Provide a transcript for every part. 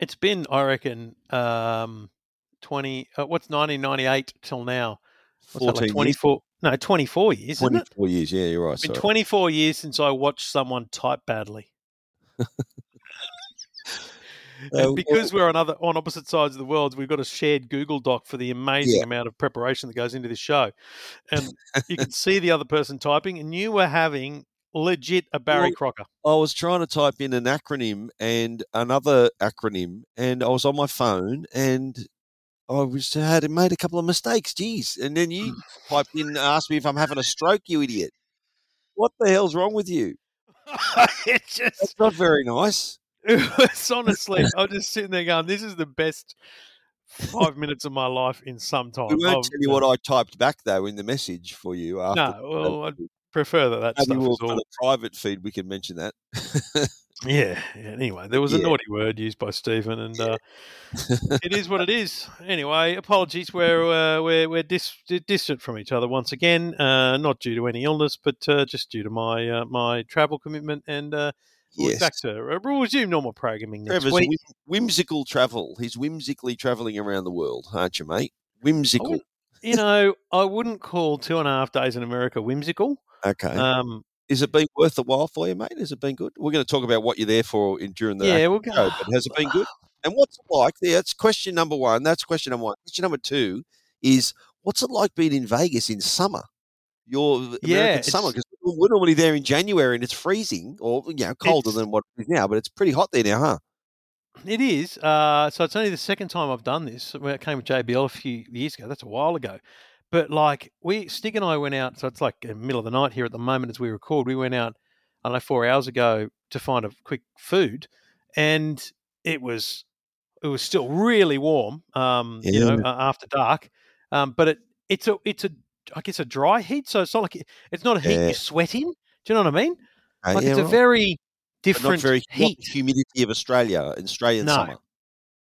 It's been, I reckon, um, twenty. Uh, what's nineteen ninety eight till now? What's that, 14 like twenty four? No, twenty four years. Isn't it? 24 years. Yeah, you're right. It's been sorry. twenty four years since I watched someone type badly. Uh, And because we're on other on opposite sides of the world, we've got a shared Google Doc for the amazing Yeah. amount of preparation that goes into this show, and you can see the other person typing, and you were having legit a Barry Well, Crocker. I was trying to type in an acronym and another acronym, and I was on my phone and I was had made a couple of mistakes. Geez, and then you piped in and asked me if I'm having a stroke. You idiot! What the hell's wrong with you? it just That's not very nice. it was honestly, I was just sitting there going, "This is the best five minutes of my life in some time." We won't I've- tell you what I typed back though in the message for you. After No, well, prefer that that maybe stuff we'll is all. a private feed. We can mention that. Yeah, yeah. Anyway, there was a Yeah. naughty word used by Stephen, and uh, it is what it is. Anyway, apologies. We're uh, we're we're dis- distant from each other once again, uh, not due to any illness, but uh, just due to my uh, my travel commitment. And uh, yes. back to we'll resume normal programming next Trevor's week. whimsical travel. He's whimsically travelling around the world, aren't you, mate? Whimsical. you know, I wouldn't call two and a half days in America whimsical. Okay. Um, Has it been worth the while for you, mate? Has it been good? We're going to talk about what you're there for in, during the yeah, we'll show, go. but has it been good? And what's it like? Yeah, that's question number one. That's question number one. Question number two is what's it like being in Vegas in summer? Your American Yeah, summer because we're normally there in January and it's freezing or you know colder than what it is now, but it's pretty hot there now, huh? It is. Uh, so it's only the second time I've done this. When it came with JBL a few years ago. That's a while ago. But like we, Stig and I went out. So it's like in the middle of the night here at the moment as we record. We went out, I don't know, four hours ago to find a quick food, and it was it was still really warm. Um, you know, uh, after dark. Um, but it it's a it's a I guess a dry heat. So it's not like it's not a heat Yeah. you're sweating. Do you know what I mean? Uh, Like yeah, it's a very different very heat. humidity of Australia, Australian No. summer.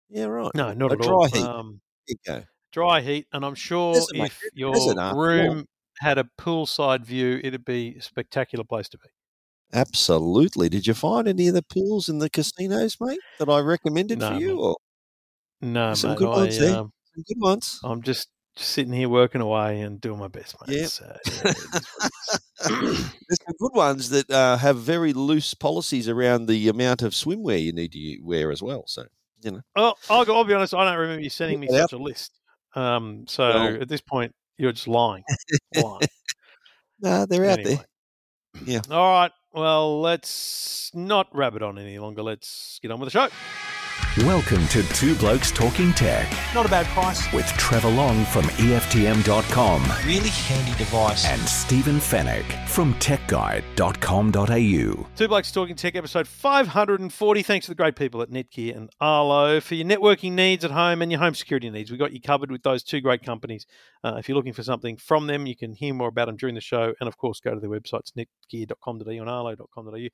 Yeah, right. No, not a at dry all. heat. Um, There you go. Dry heat, and I'm sure if your after all. room had a poolside view, it'd be a spectacular place to be. Absolutely. Did you find any of the pools in the casinos, mate, that I recommended No, for you? mate. Or No, Some mate, good ones I, there. um, some good ones? I'm just sitting here working away and doing my best, mate. Yep. So, yeah, it is what it is. There's some good ones that uh, have very loose policies around the amount of swimwear you need to wear as well. So, you know. well, I'll, I'll be honest. I don't remember you sending me such a list. Um, so at this point, you're just lying. lying. Nah, they're out there. Yeah. All right. Well, let's not rabbit on any longer. Let's get on with the show. Welcome to Two Blokes Talking Tech Not a bad price. with Trevor Long from EFTM.com Really handy device. and Stephen Fenech from TechGuide.com.au. Two Blokes Talking Tech, episode 540. Thanks to the great people at Netgear and Arlo for your networking needs at home and your home security needs. We've got you covered with those two great companies. Uh, if you're looking for something from them, you can hear more about them during the show. And of course, go to their websites, netgear.com.au and arlo.com.au.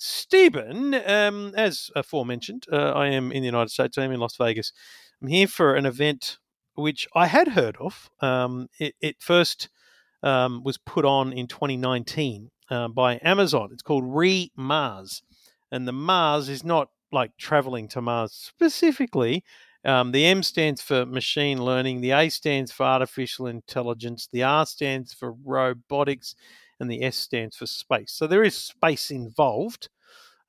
Stephen, um, as aforementioned, uh, I am in the United States. I am in Las Vegas. I'm here for an event which I had heard of. Um, it, it first um, was put on in 2019 uh, by Amazon. It's called Re Mars, and the Mars is not like traveling to Mars specifically. Um, the M stands for machine learning, the A stands for artificial intelligence, the R stands for robotics, and the S stands for space. So there is space involved.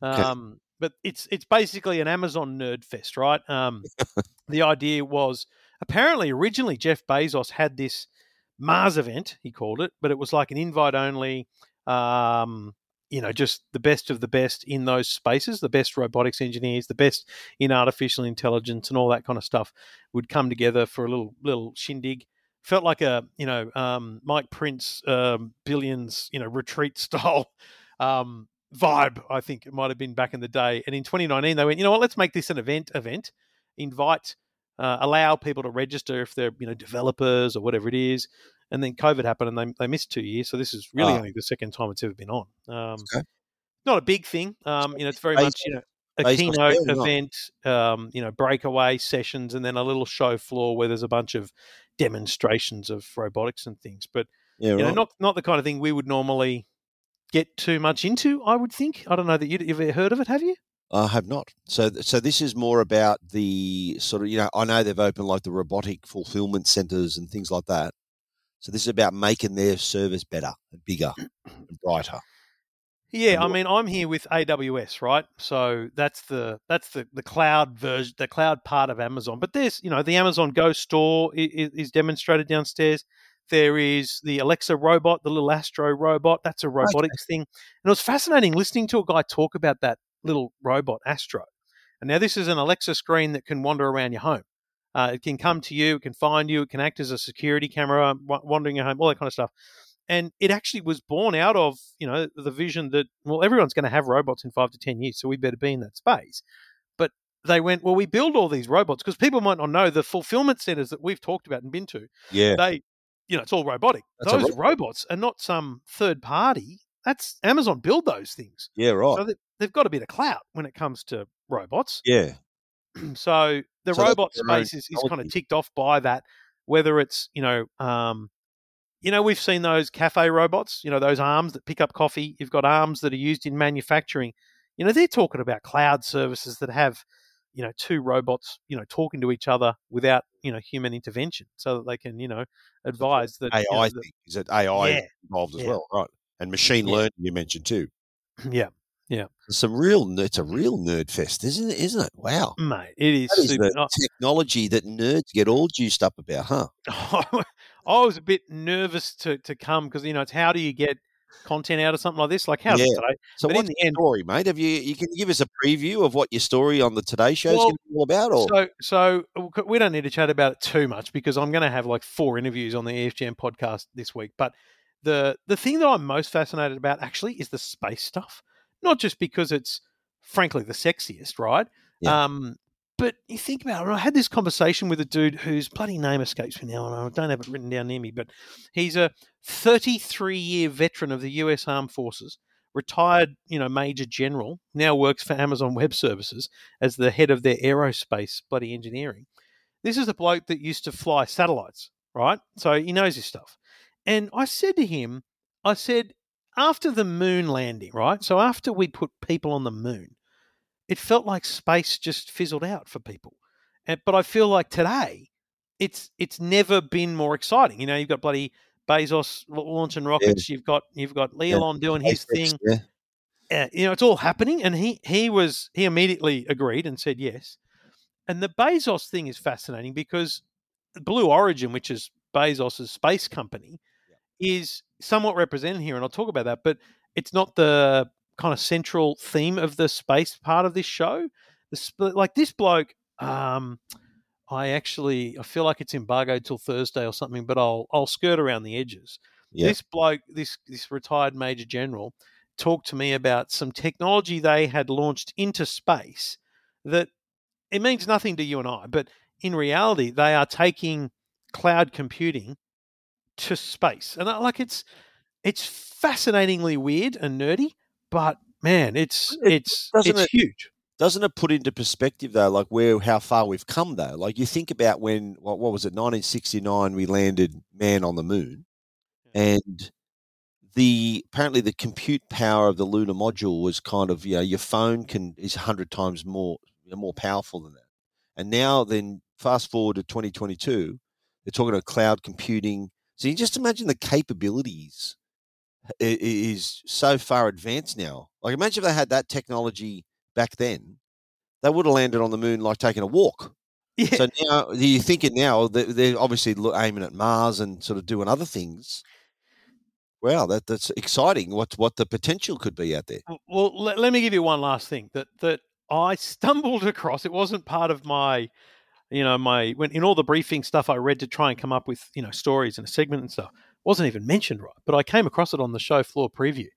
Um, but it's it's basically an Amazon nerd fest, right? Um, the idea was apparently originally Jeff Bezos had this Mars event, he called it, but it was like an invite only, um, you know, just the best of the best in those spaces, the best robotics engineers, the best in artificial intelligence and all that kind of stuff would come together for a little little shindig. Felt like a you know um, Mike Prince um, billions you know retreat style um, vibe. I think it might have been back in the day. And in 2019, they went, you know what? Let's make this an event. Event, invite, uh, allow people to register if they're you know developers or whatever it is. And then COVID happened, and they they missed two years. So this is really Ah. only the second time it's ever been on. Um, Okay. Not a big thing. Um, you know, it's very Bezos- much you know a keynote there or not? event, um, you know, breakaway sessions, and then a little show floor where there's a bunch of demonstrations of robotics and things. But Yeah, you know, right. not not the kind of thing we would normally get too much into. I would think. I don't know that you've ever heard of it, have you? I have not. So, so this is more about the sort of you know I know they've opened like the robotic fulfillment centers and things like that. So this is about making their service better and bigger and brighter. Yeah, I mean, I'm here with AWS, right? So that's the that's the the cloud version, the cloud part of Amazon. But there's, you know, the Amazon Go store is, is demonstrated downstairs. There is the Alexa robot, the little Astro robot. That's a robotics thing. And it was fascinating listening to a guy talk about that little robot Astro. And now this is an Alexa screen that can wander around your home. Uh, it can come to you, it can find you, it can act as a security camera, wandering your home, all that kind of stuff and it actually was born out of you know the vision that well everyone's going to have robots in five to ten years so we better be in that space but they went well we build all these robots because people might not know the fulfillment centers that we've talked about and been to Yeah, they you know it's all robotic That's those robot. robots are not some third party that's amazon build those things yeah, right. so they, they've got a bit of clout when it comes to robots yeah, so the So robot space is, is kind of ticked off by that. Whether it's you know, um, you know, we've seen those cafe robots. You know, those arms that pick up coffee. You've got arms that are used in manufacturing. You know, they're talking about cloud services that have, you know, two robots, you know, talking to each other without you know human intervention, so that they can you know advise that AI you know, that- is it AI Yeah, involved as yeah. well, right? And machine Yeah. learning you mentioned too. yeah, yeah Some real, it's a real nerd fest, isn't it? Isn't it? Wow, mate, it is. that is super, technology that nerds get all juiced up about, huh? I was a bit nervous to, to come because you know it's how do you get content out of something like this? Like how's it Yeah. today? So But in what's the the end- story, mate? Have you you can give us a preview of what your story on the Today Show is Well, going to be all about? Or So so uh, we don't need to chat about it too much because I'm going to have like four interviews on the EFTM podcast this week. But the the thing that I'm most fascinated about actually is the space stuff, not just because it's frankly the sexiest, right? Yeah. Um, but you think about it. I had this conversation with a dude whose bloody name escapes me now, and I don't have it written down near me. But he's a 33 year veteran of the U.S. Armed Forces, retired, you know, major general. Now works for Amazon Web Services as the head of their aerospace bloody engineering. This is a bloke that used to fly satellites, right? So he knows his stuff. And I said to him, I said, after the moon landing, right? So after we put people on the moon, it felt like space just fizzled out for people. And, but I feel like today, it's it's never been more exciting. You know, you've got bloody Bezos launching rockets. You've got you've got Elon doing his thing Yeah. uh, you know, it's all happening. And he he was he immediately agreed and said yes. And the Bezos thing is fascinating because Blue Origin, which is Bezos's space company, is somewhat represented here, and I'll talk about that. But it's not the kind of central theme of the space part of this show. The like this bloke, um, I actually I feel like it's embargoed till Thursday or something, but I'll I'll skirt around the edges. Yeah. This bloke, this this retired major general, talked to me about some technology they had launched into space that it means nothing to you and I, but in reality, they are taking cloud computing to space, and I, like it's it's fascinatingly weird and nerdy, but man, it's It- it's it's it- huge. Doesn't it put into perspective though, like where how far we've come though? Like you think about when what, what was it, 1969, we landed man on the moon, and the apparently the compute power of the lunar module was kind of you know your phone can is hundred times more you know, more powerful than that, and now then fast forward to 2022, they're talking about cloud computing. So you just imagine the capabilities is so far advanced now. Like imagine if they had that technology back then, they would have landed on the moon like taking a walk. Yeah, So now you're thinking now that they're obviously aiming at Mars and sort of doing other things. Wow, that that's exciting. What what the potential could be out there? Uh, well, let, let me give you one last thing that that I stumbled across. It wasn't part of my, you know, my when in all the briefing stuff I read to try and come up with you know stories and a segment and stuff wasn't even mentioned right. But I came across it on the show floor preview.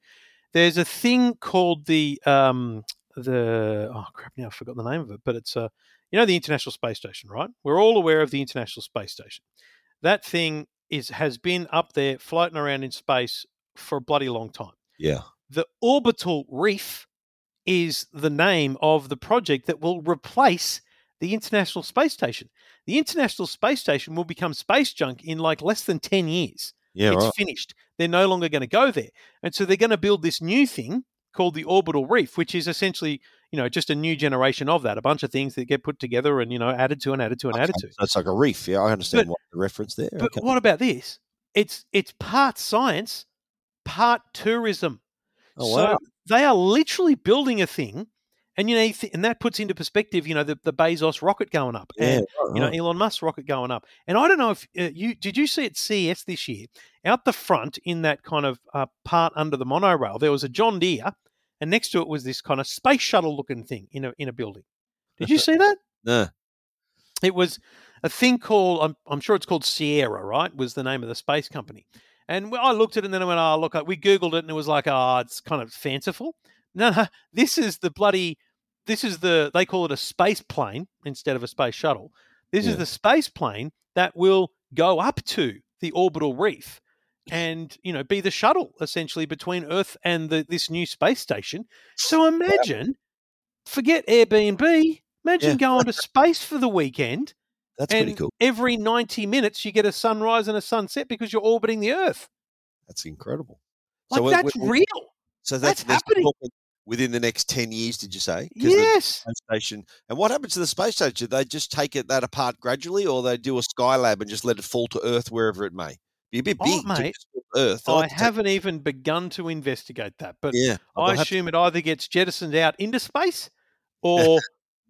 There's a thing called the um the oh crap now I forgot the name of it, but it's uh you know the International Space Station, right? We're all aware of the International Space Station. That thing is has been up there floating around in space for a bloody long time Yeah, the orbital reef is the name of the project that will replace the International Space Station. The International Space Station will become space junk in like less than 10 years. Yeah, it's right. finished. They're no longer going to go there. And so they're going to build this new thing called the orbital reef, which is essentially you know just a new generation of that, a bunch of things that get put together and you know added to and added to and added to. it's like a reef. Yeah, I understand But- what the reference there. But okay. what about this? It's it's part science, part tourism. Oh, so wow. they are literally building a thing, and you know, and that puts into perspective, you know, the, the Bezos rocket going up, yeah, and right, you know, right. Elon Musk rocket going up. And I don't know if uh, you did you see at CES this year, out the front in that kind of uh, part under the monorail, there was a John Deere, and next to it was this kind of space shuttle looking thing in a in a building. Did you see that? No. It was a thing called, I'm, I'm sure it's called Sierra, right? Was the name of the space company. And I looked at it and then I went, oh, look, we Googled it and it was like, oh, it's kind of fanciful. No, no, this is the bloody, this is the, they call it a space plane instead of a space shuttle. This Yeah. is the space plane that will go up to the orbital reef and, you know, be the shuttle essentially between Earth and the, this new space station. So imagine, forget Airbnb, imagine Yeah. going to space for the weekend That's pretty cool. every 90 minutes you get a sunrise and a sunset because you're orbiting the earth That's incredible. like we're- that's we're- real So that's that's, that's happening. talking within the next ten years. Did you say? yes station. And what happens to the space station? Do they just take it that apart gradually, or they do a skylab and just let it fall to Earth wherever it may. Be a bit Oh, big, to mate, Earth. I have to take- haven't even begun to investigate that but Yeah, i have to- assume it either gets jettisoned out into space or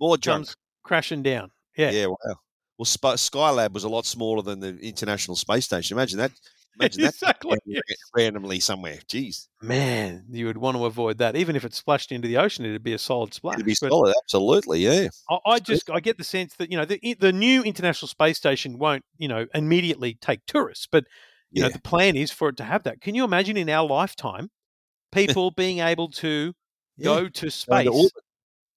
more junk. comes crashing down yeah, Yeah, wow. Well, Skylab was a lot smaller than the International Space Station. Imagine that. Imagine that exactly ra- yes. Eh, randomly somewhere. Jeez, man you would want to avoid that even if it splashed into the ocean it'd be a solid splash it'd be But- solid. Absolutely, yeah. I, I just I get the sense that you know the the new International Space Station won't you know immediately take tourists, but you know the plan is for it to have that. Can you imagine in our lifetime people being able to yeah. go to Go space orbit.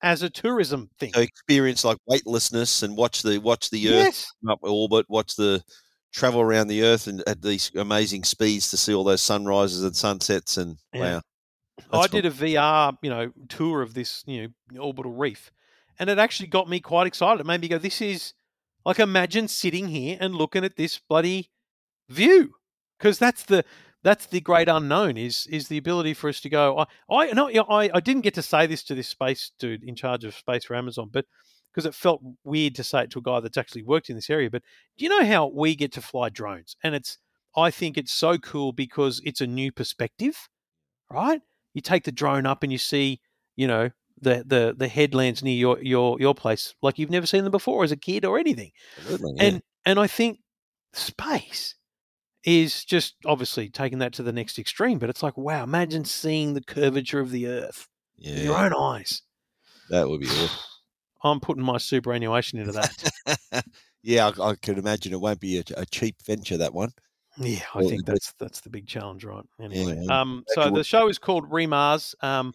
as a tourism thing? So experience like weightlessness and watch the watch the Earth yes, come up orbit, watch the travel around the Earth and at these amazing speeds to see all those sunrises and sunsets. And Yeah. wow, I did a VR you know tour of this you know orbital reef, and it actually got me quite excited. It made me go, "This is like imagine sitting here and looking at this bloody view," because that's the that's the great unknown is is the ability for us to go. I I no, I I didn't get to say this to this space dude in charge of space for Amazon, but because it felt weird to say it to a guy that's actually worked in this area. But do you know how we get to fly drones? And it's I think it's so cool because it's a new perspective, right? You take the drone up and you see, you know, the the the headlands near your your your place like you've never seen them before as a kid or anything. absolutely. yeah. And and I think space is just obviously taking that to the next extreme. But it's like, wow, imagine seeing the curvature of the Earth with your own eyes. that would be awesome. I'm putting my superannuation into that. yeah, I, I could imagine it won't be a, a cheap venture that one. Yeah, I Well, think that's that's the big challenge, right? Anyway, yeah. um, so the show is called Remars. Um,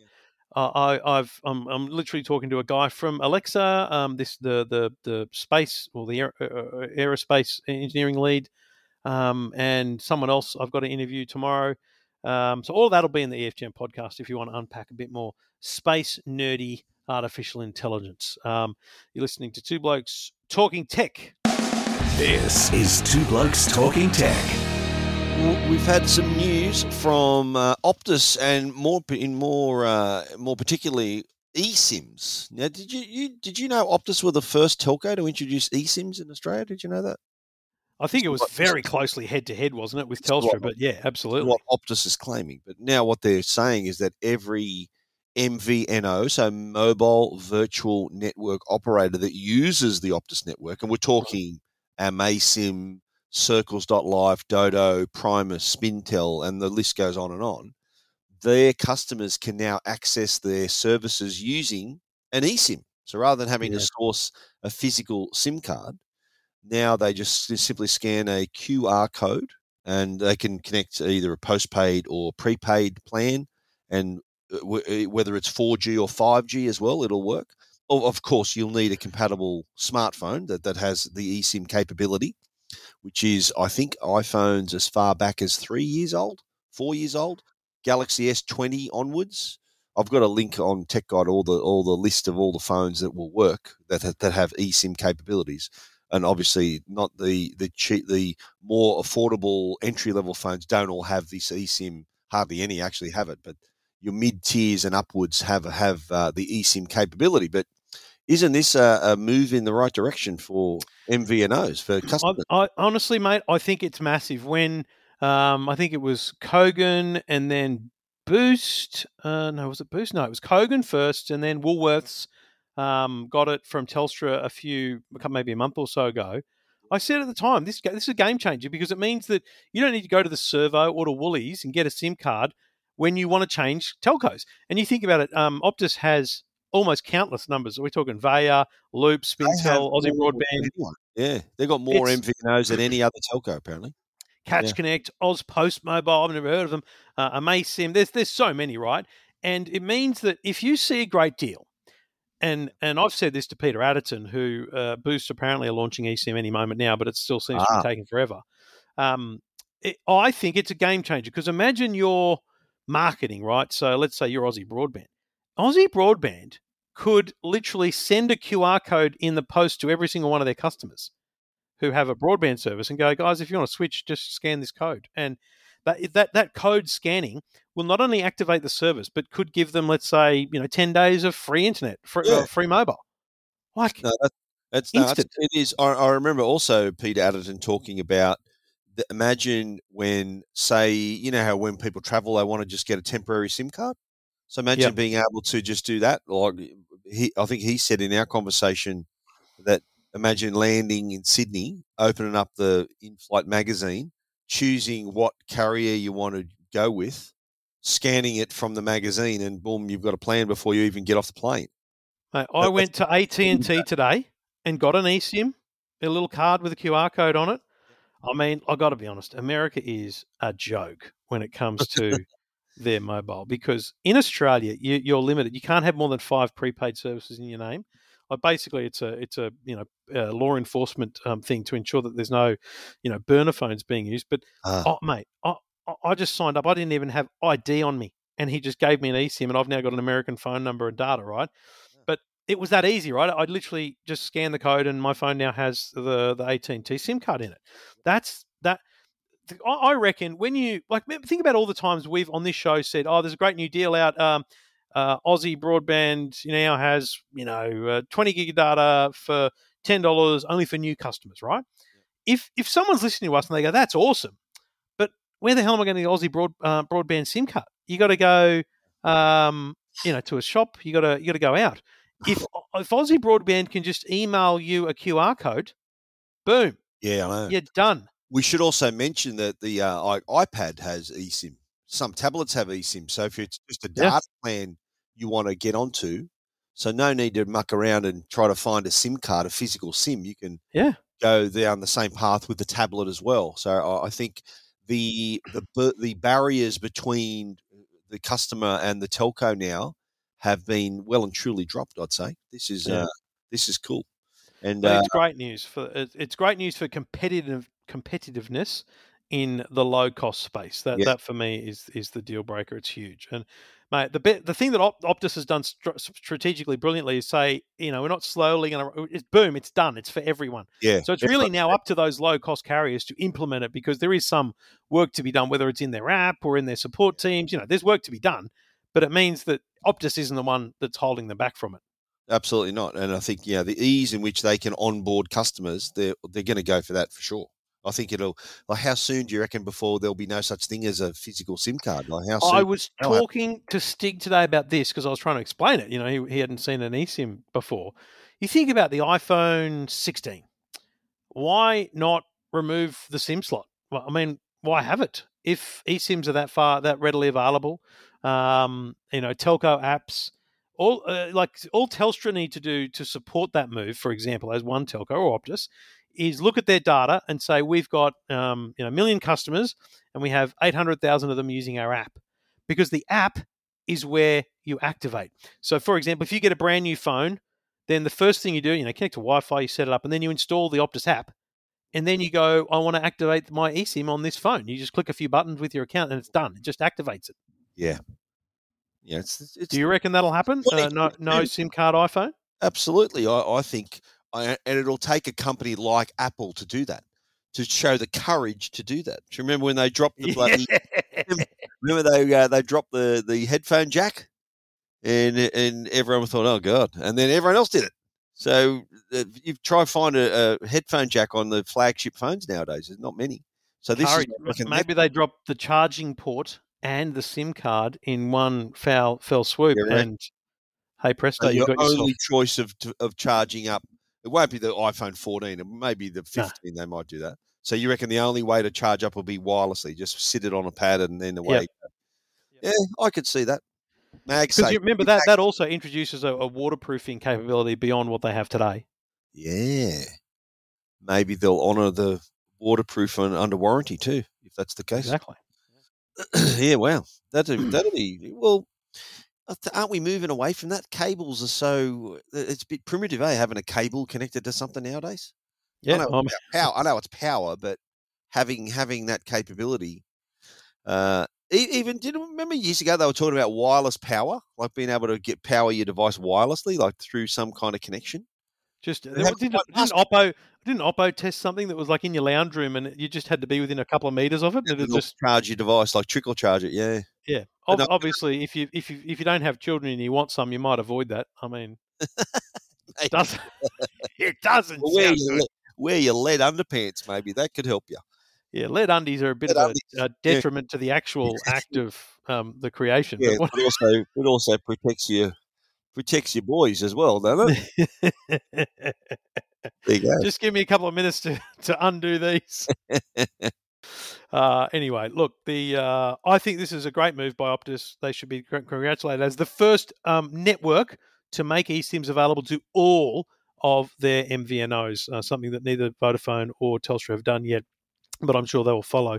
I, I- I've I'm, I'm literally talking to a guy from Alexa, um, this the the the space or the aer- uh, uh, aerospace engineering lead, um, and someone else I've got to interview tomorrow. Um, so all that'll be in the EFTM podcast if you want to unpack a bit more space nerdy artificial intelligence. Um, you're listening to two blokes talking tech. This is Two Blokes Talking Tech. We've had some news from uh, Optus and more in more uh, more particularly eSIMs. Now, did you, you did you know Optus were the first telco to introduce eSIMs in Australia? Did you know that? I think it was very closely head to head, wasn't it, with It's what- Telstra? But yeah, absolutely. What Optus is claiming, but now what they're saying is that every MVNO, so mobile virtual network operator that uses the Optus network, and we're talking amaysim, Circles.life, Dodo, Primus, Spintel, and the list goes on and on. Their customers can now access their services using an eSIM. So rather than having to source a physical SIM card, now they just simply scan a QR code and they can connect to either a postpaid or prepaid plan. And Eh, whether it's 4G or 5G as well, it'll work. Of course, you'll need a compatible smartphone that, that has the eSIM capability, which is, I think, iPhones as far back as three years old, four years old, Galaxy S20 onwards. I've got a link on Tech Guide, all the all the list of all the phones that will work that that, that have eSIM capabilities, and obviously not the the cheap, the more affordable entry level phones don't all have this eSIM. Hardly any actually have it, but your mid tiers and upwards have have uh, the eSIM capability. But isn't this a, a move in the right direction for MVNOs for I, customers? I honestly, mate, I think it's massive. When um, I think it was Kogan and then Boost. Uh, no, was it Boost? No, it was Kogan first, and then Woolworths um, got it from Telstra a few, maybe a month or so ago. I said at the time, this this is a game changer because it means that you don't need to go to the servo or to Woolies and get a SIM card when you want to change telcos. And you think about it, um, Optus has almost countless numbers. We're talking Vaya, Loop, Spintel, Aussie Broadband. Yeah, they've got more It's- MVNOs than any other telco apparently. Catch Yeah. Connect, Oz Post Mobile. I've never heard of them. Uh, amaysim. There's there's so many, right? And it means that if you see a great deal, and and I've said this to Peter Adderton, who uh, Boost apparently are launching eSIM any moment now, but it still seems to Ah. be taking forever. Um, it, I think it's a game changer because imagine your marketing, right? So let's say you're Aussie Broadband. Aussie Broadband could literally send a QR code in the post to every single one of their customers who have a broadband service and go, guys, if you want to switch, just scan this code. And that that that code scanning will not only activate the service, but could give them, let's say, you know, ten days of free internet, free, Yeah. uh, free mobile. Like, No, that, that's no, Instant. it is. I, I remember also Peter Adderton talking about. Imagine when, say, you know how when people travel, they want to just get a temporary SIM card. So imagine Yep. being able to just do that. Like he, I think he said in our conversation that imagine landing in Sydney, opening up the in-flight magazine, choosing what carrier you want to go with, scanning it from the magazine, and boom, you've got a plan before you even get off the plane. mate, I That- went to AT and T today and got an eSIM, a little card with a QR code on it. I mean, I got to be honest, America is a joke when it comes to their mobile because in Australia you, you're limited. You can't have more than five prepaid services in your name. Like basically, it's a it's a you know uh, law enforcement um, thing to ensure that there's no you know burner phones being used. But Ah. oh mate, I I- just signed up. I didn't even have ID on me, and he just gave me an eSIM, and I've now got an American phone number and data. Right, it was that easy, right? I'd literally just scan the code, and my phone now has the the AT and T SIM card in it. That's that. I reckon when you like think about all the times we've on this show said, "Oh, there's a great new deal out." Um, uh, Aussie Broadband now has you know uh, 20 gig data for ten dollars only for new customers, right? If if someone's listening to us and they go, "That's awesome," but where the hell am I going to get Aussie broad, uh, broadband SIM card? You got to go, um, you know, to a shop. You got to you got to go out. If if Aussie Broadband can just email you a QR code, boom, Yeah, I know. you're done. We should also mention that the uh, iPad has eSIM. Some tablets have eSIM. So if it's just a data plan you want to get onto, so no need to muck around and try to find a SIM card, a physical SIM. You can Yeah. go down the same path with the tablet as well. So I, I think the the the barriers between the customer and the telco now have been well and truly dropped. I'd say this is Yeah. uh, this is cool. And But uh, it's great news for it's great news for competitive competitiveness in the low cost space. That that for me is is the deal breaker. It's huge. And mate, the bit, the thing that Optus has done str- strategically brilliantly is say, you know, we're not slowly going to. It's boom, it's done. It's for everyone. yeah, So it's really now up to those low cost carriers to implement it because there is some work to be done, whether it's in their app or in their support teams. You know, there's work to be done, but it means that Optus isn't the one that's holding them back from it. Absolutely not. And I think yeah, the ease in which they can onboard customers, they're they're going to go for that for sure. I think it'll. Like, how soon do you reckon before there'll be no such thing as a physical SIM card? Like, how soon? I was talking to Stig today about this because I was trying to explain it. You know, he, he hadn't seen an eSIM before. You think about the iPhone 16. Why not remove the SIM slot? Well, I mean, why have it if eSIMs are that far that readily available? Um, you know, telco apps. All uh, like all Telstra need to do to support that move, for example, as one telco or Optus, is look at their data and say we've got um, you know a million customers and we have 800,000 of them using our app because the app is where you activate. So, for example, if you get a brand new phone, then the first thing you do, you know, connect to Wi-Fi, you set it up, and then you install the Optus app, and then you go, I want to activate my eSIM on this phone. You just click a few buttons with your account, and it's done. It just activates it. Yeah, yeah. It's it's Do you reckon that'll happen? Uh, no, no SIM card iPhone. absolutely. I, I think, I, and it'll take a company like Apple to do that, to show the courage to do that. Do you remember when they dropped the bloody Remember they uh, they dropped the the headphone jack, and and everyone thought, oh god, and then everyone else did it. So uh, you try to find a, a headphone jack on the flagship phones nowadays. There's not many. So this Curry, is maybe they dropped the charging port and the SIM card in one foul fell swoop, Yeah, right. and hey presto, So you your got yourself. only choice of of charging up. It won't be the iPhone 14. It may be the 15. They might do that. So you reckon the only way to charge up will be wirelessly? Just sit it on a pad and then away. go. Yeah, I could see that. Because you remember that that also introduces a, a waterproofing capability beyond what they have today. Yeah. Maybe they'll honour the waterproof and under warranty too, if that's the case. Exactly. yeah, wow. That'll, that'll be, well, aren't we moving away from that? Cables are so, it's a bit primitive, eh? Having a cable connected to something nowadays. I Yeah, know, um, power, I know it's power, but having having that capability, uh, even did you remember years ago they were talking about wireless power, like being able to get power your device wirelessly, like through some kind of connection. Just there, didn't, didn't Oppo didn't Oppo test something that was like in your lounge room, and you just had to be within a couple of meters of it, it just charge your device, like trickle charge it. Yeah, yeah. But Ob- no- obviously, if you if you if you don't have children and you want some, you might avoid that. I mean, it doesn't it doesn't Well, wear, your, wear your lead underpants, maybe that could help you. Yeah, lead undies are a bit Lead of a, a yeah. detriment to the actual act of um, the creation. Yeah, But but also it also protects you protects your boys as well, doesn't it? There you go. Just give me a couple of minutes to, to undo these. uh, anyway, look, the uh, I think this is a great move by Optus. They should be congratulated as the first um, network to make eSIMs available to all of their MVNOs, uh, something that neither Vodafone or Telstra have done yet. But I'm sure they will follow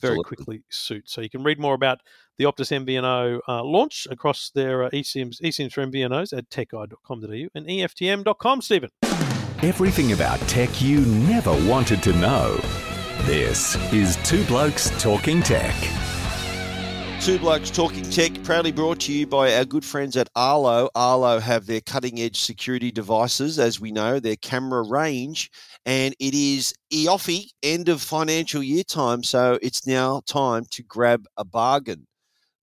very Absolutely. quickly suit. So you can read more about the Optus MVNO uh, launch across their uh, eSIMs, eSIMs for MVNOs at techguide.com.au and EFTM.com, Stephen. Everything about tech you never wanted to know. This is Two Blokes Talking Tech. Two Blokes Talking Tech, proudly brought to you by our good friends at Arlo. Arlo have their cutting edge security devices, as we know, their camera range, and it is EOFY, end of financial year time, so it's now time to grab a bargain.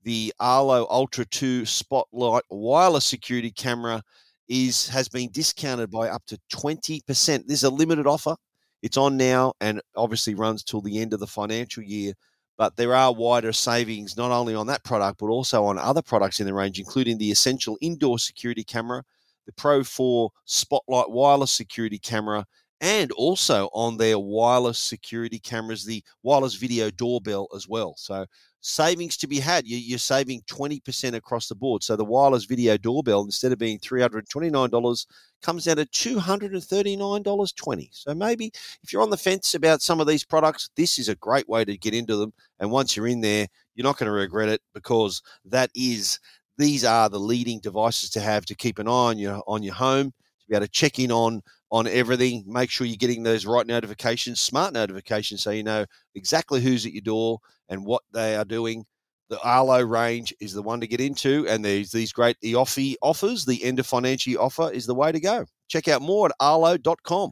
The Arlo Ultra 2 Spotlight wireless security camera is has been discounted by up to 20%. This is a limited offer. It's on now and obviously runs till the end of the financial year but there are wider savings not only on that product but also on other products in the range, including the Essential Indoor Security Camera, the Pro 4 Spotlight Wireless Security Camera, and also on their wireless security cameras, the wireless video doorbell as well. So savings to be had. You- You're saving 20% across the board. So the wireless video doorbell, instead of being $329, comes down to $239.20. So maybe if you're on the fence about some of these products, this is a great way to get into them. And once you're in there, you're not going to regret it because that is these are the leading devices to have to keep an eye on your on your home be able to check in on on everything. Make sure you're getting those right notifications, smart notifications, so you know exactly who's at your door and what they are doing. The Arlo range is the one to get into, and there's these great EOFY offers. The end of financial offer is the way to go. Check out more at arlo.com.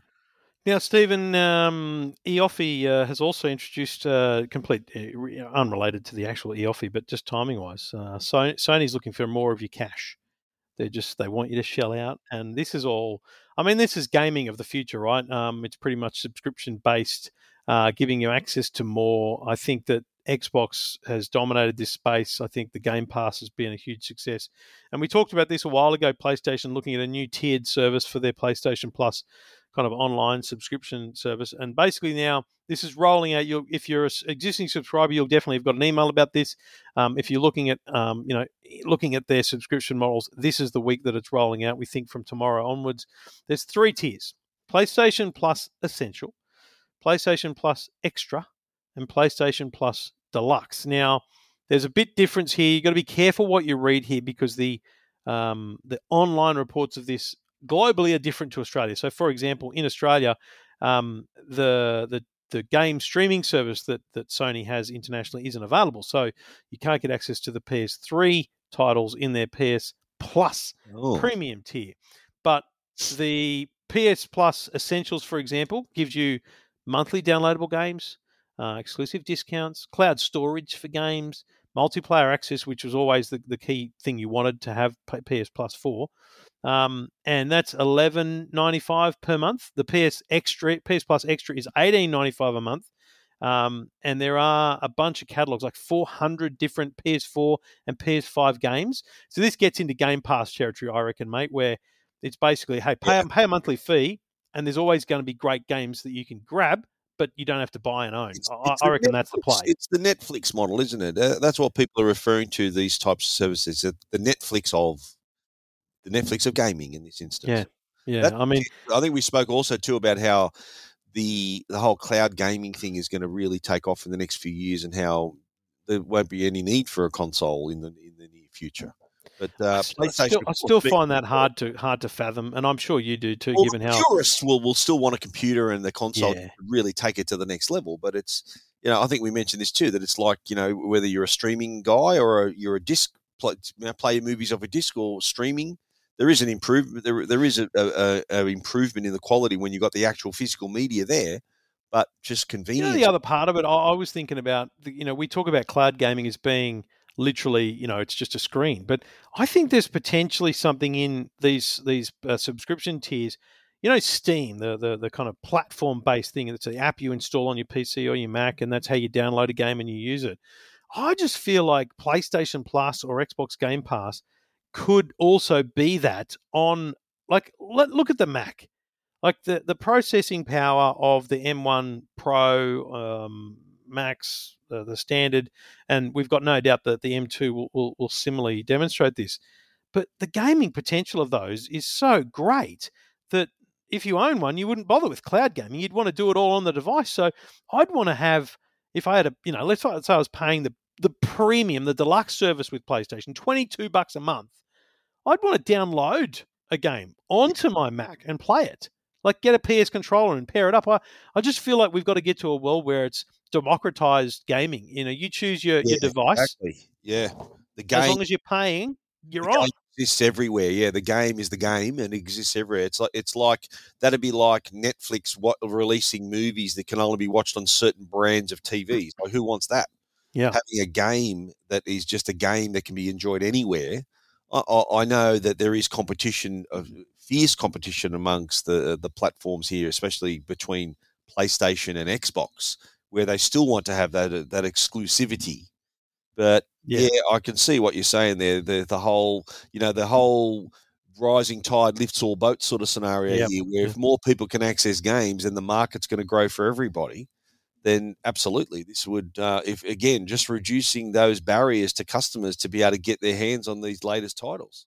Now, Stephen, um, EOFY uh, has also introduced uh, complete, uh, unrelated to the actual EOFY, but just timing wise. Uh, Sony, Sony's looking for more of your cash. They just they want you to shell out, and this is all. I mean, this is gaming of the future, right? Um, it's pretty much subscription based, uh, giving you access to more. I think that Xbox has dominated this space. I think the Game Pass has been a huge success, and we talked about this a while ago. PlayStation looking at a new tiered service for their PlayStation Plus kind of online subscription service. And basically now this is rolling out. You'll, if you're an existing subscriber, you'll definitely have got an email about this. Um, if you're looking at, um, you know, looking at their subscription models, this is the week that it's rolling out. We think from tomorrow onwards. There's three tiers: PlayStation Plus Essential, PlayStation Plus Extra, and PlayStation Plus Deluxe. Now, there's a bit difference here. You've got to be careful what you read here because the um, the online reports of this globally are different to Australia. So, for example, in Australia, um, the the the game streaming service that that Sony has internationally isn't available, so you can't get access to the PS3 titles in their PS Plus Oh, premium tier. But the PS Plus Essentials, for example, gives you monthly downloadable games, uh, exclusive discounts, cloud storage for games, multiplayer access, which was always the, the key thing you wanted to have PS Plus for. Um, and that's eleven ninety five per month. The PS Extra, PS Plus Extra is eighteen ninety five a month. Um, and there are a bunch of catalogs, like 400 different PS4 and PS5 games. So this gets into Game Pass territory, I reckon, mate, where it's basically, hey, pay, Yeah. pay a monthly fee, and there's always going to be great games that you can grab, but you don't have to buy and own. It's- I, it's I reckon that's the Netflix- play. It's the Netflix model, isn't it? Uh, that's what people are referring to these types of services. The Netflix of the Netflix of gaming in this instance. Yeah. Yeah, That- I mean, I think we spoke also too about how the the whole cloud gaming thing is going to really take off in the next few years, and how there won't be any need for a console in the in the near future. But uh, I, s- I PlayStation, still, I still find that hard to hard to fathom, and I'm sure you do too, Well, given how. purists will, will still want a computer and the console Yeah. to really take it to the next level. But it's you know I think we mentioned this too that it's like you know whether you're a streaming guy or a, you're a disc play, you know, play your movies off a disc or streaming. There is an improvement. There, there is a, a, a improvement in the quality when you've got the actual physical media there, but just You convenience. know, the other part of it, I, I was thinking about, the, you know, we talk about cloud gaming as being literally, you know, it's just a screen, but I think there's potentially something in these these uh, subscription tiers. You know, Steam, the the, the kind of platform based thing. It's the app you install on your PC or your Mac, and that's how you download a game and you use it. I just feel like PlayStation Plus or Xbox Game Pass could also be that on like let, look at the Mac like the the processing power of the M1 Pro, um, Max, uh, the standard, and we've got no doubt that the M2 will, will, will similarly demonstrate this. But the gaming potential of those is so great that if you own one, you wouldn't bother with cloud gaming. You'd want to do it all on the device. So I'd want to have, if I had a, you know, let's say I was paying the the premium, the deluxe service with PlayStation, twenty two bucks a month. I'd want to download a game onto my Mac and play it. Like get a PS controller and pair it up. I, I just feel like we've got to get to a world where it's democratized gaming. You know, you choose your, your device. Exactly. Yeah, the game As long as you're paying, you're the on. exists everywhere. Yeah, the game is the game and it exists everywhere. It's like it's like that'd be like Netflix what, releasing movies that can only be watched on certain brands of TVs. Like who wants that? Yeah. having a game that is just a game that can be enjoyed anywhere. I, I, I know that there is competition, of fierce competition amongst the the platforms here, especially between PlayStation and Xbox, where they still want to have that that exclusivity. But Yeah. yeah, I can see what you're saying there. The the whole, you know, the whole rising tide lifts all boats sort of scenario Yep. here, where if more people can access games and the market's going to grow for everybody, then absolutely this would, uh, if again, just reducing those barriers to customers to be able to get their hands on these latest titles.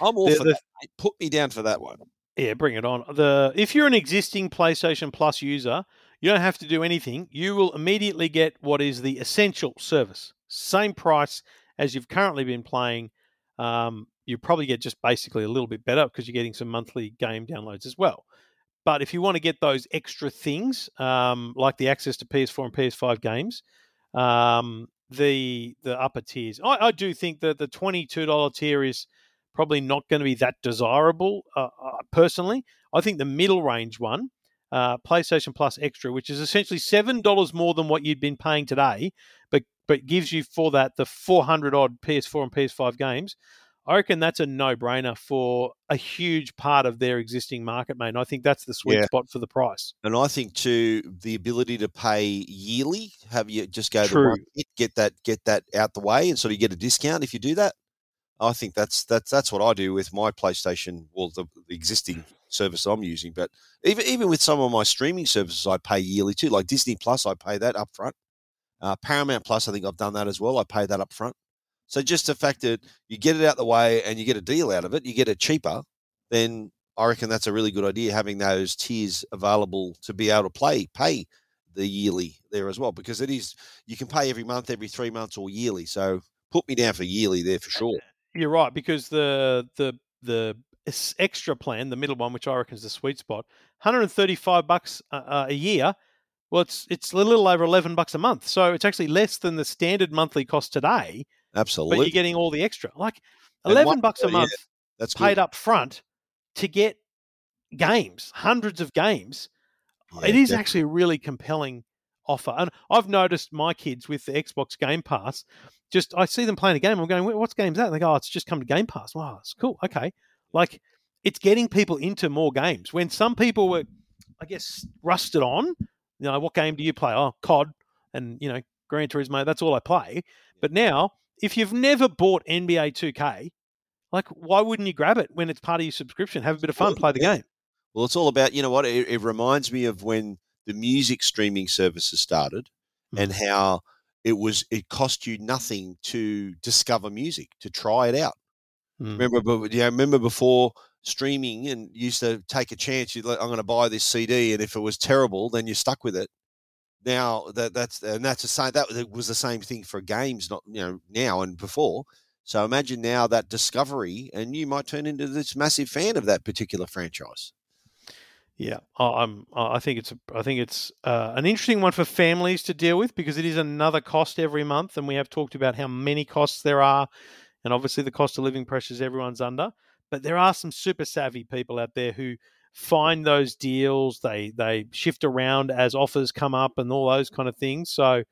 I'm all The- for the- that. Mate. Put me down for that one. Yeah, bring it on. The if you're an existing PlayStation Plus user, you don't have to do anything. You will immediately get what is the essential service, same price as you've currently been playing. Um, you probably get just basically a little bit better because you're getting some monthly game downloads as well. But if you want to get those extra things, um, like the access to PS4 and PS5 games, um, the the upper tiers, I, I do think that the twenty two dollar tier is probably not going to be that desirable uh, uh, personally. I think the middle range one, uh, PlayStation Plus Extra, which is essentially seven dollars more than what you'd been paying today, but but gives you for that the four hundred odd PS4 and PS5 games. I reckon that's a no brainer for a huge part of their existing market, mate. And I think that's the sweet Yeah. spot for the price. And I think too the ability to pay yearly, have you just go True. to one hit, get that get that out the way, and sort of get a discount if you do that. I think that's that's that's what I do with my PlayStation, well, the, the existing service I'm using. But even even with some of my streaming services, I pay yearly too. Like Disney Plus, I pay that up front. Uh, Paramount Plus, I think I've done that as well. I pay that up front. So just the fact that you get it out the way and you get a deal out of it, you get it cheaper, then I reckon that's a really good idea having those tiers available to be able to play pay the yearly there as well because it is you can pay every month, every three months, or yearly. So put me down for yearly there for sure. You're right because the the the extra plan, the middle one, which I reckon is the sweet spot, 135 bucks a, a year. Well, it's it's a little over 11 bucks a month, so it's actually less than the standard monthly cost today. Absolutely, But you're getting all the extra, like 11 one- bucks a yeah, month that's paid good. up front to get games, hundreds of games. Yeah, it is def- actually a really compelling offer. And I've noticed my kids with the Xbox Game Pass, just I see them playing a game. I'm going, what's game's that? And they go, oh, it's just come to Game Pass. Wow, it's cool. Okay. Like it's getting people into more games. When some people were, I guess, rusted on, you know, what game do you play? Oh, COD and, you know, Gran Turismo, that's all I play. But now, if you've never bought NBA 2K, like, why wouldn't you grab it when it's part of your subscription? Have a bit of fun, play the game. Well, it's all about you know what it, it reminds me of when the music streaming services started, and Mm. how it was it cost you nothing to discover music to try it out. Mm. Remember, but yeah, remember before streaming and used to take a chance. You like, I'm going to buy this CD, and if it was terrible, then you're stuck with it. Now that that's and that's the same. That was the same thing for games, not you know now and before. So imagine now that discovery, and you might turn into this massive fan of that particular franchise. Yeah, I- I'm. I think it's. A, I think it's uh, an interesting one for families to deal with because it is another cost every month, and we have talked about how many costs there are, and obviously the cost of living pressures everyone's under. But there are some super savvy people out there who find those deals. They they shift around as offers come up and all those kind of things. So,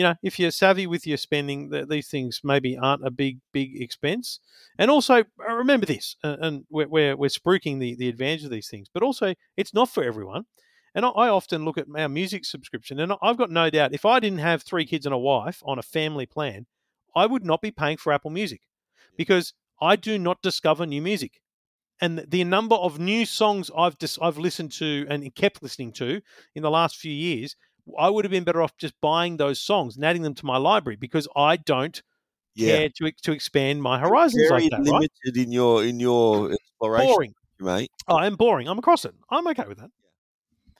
you know, if you're savvy with your spending, th- these things maybe aren't a big big expense. And also uh, remember this, uh, and we're, we're, we're spruiking the, the advantage of these things, but also it's not for everyone. And I, I often look at our music subscription, and I've got no doubt if I didn't have three kids and a wife on a family plan, I would not be paying for Apple Music because I do not discover new music. And the- the number of new songs I've dis- I've listened to and kept listening to in the last few years, I would have been better off just buying those songs and adding them to my library because I don't care to to expand my horizons very like that. Right? limited in your in your exploration, Boring. mate. Oh, I'm boring. I'm across it. I'm okay with that.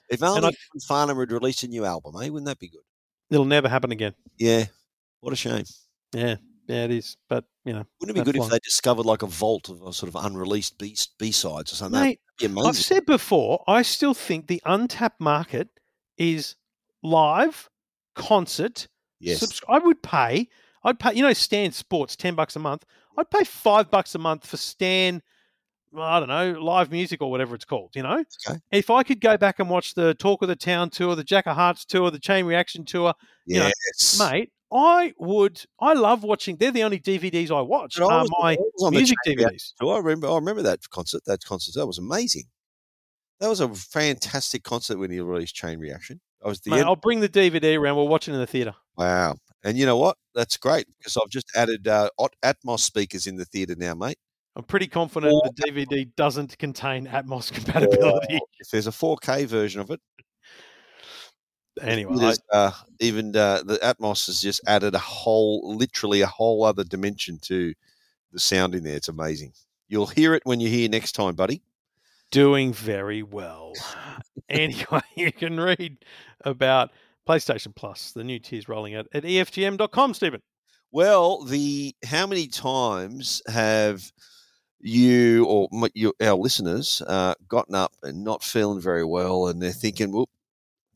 If only And I- Farnham would release a new album, eh? Wouldn't that be good? It'll never happen again. Yeah. What a shame. Yeah, yeah, it is. But you know, Wouldn't it be good if they discovered like a vault of uh, sort of unreleased B B sides or something? mate, I've said before, I still think the untapped market is live concert. yes. subscri- I would pay. I'd pay. You know, Stan Sports, ten bucks a month. I'd pay five bucks a month for Stan. I don't know, live music or whatever it's called. You know, Okay. if I could go back and watch the Talk of the Town tour, the Jack of Hearts tour, the Chain Reaction tour, you know, yes. mate, I would. I love watching. They're the only DVDs I watch. I Are was- my I was on music DVDs. tour. I remember. I remember that concert. That concert. That was amazing. That was a fantastic concert when he released Chain Reaction. I was the Mate, end. I'll bring the DVD around. We'll watch it in the theater. Wow. And you know what? That's great because I've just added uh, At- Atmos speakers in the theater now, mate. I'm pretty confident Or- the DVD doesn't contain Atmos compatibility. If there's a 4K version of it, Anyway, I, uh, even uh, the Atmos has just added a whole, literally a whole other dimension to the sound in there. It's amazing. You'll hear it when you're here next time, buddy. Doing very well. anyway, you can read about PlayStation Plus, the new tiers rolling out at EFTM.com, Stephen. Well, the how many times have you or you, our listeners uh, gotten up and not feeling very well, and they're thinking, "Well,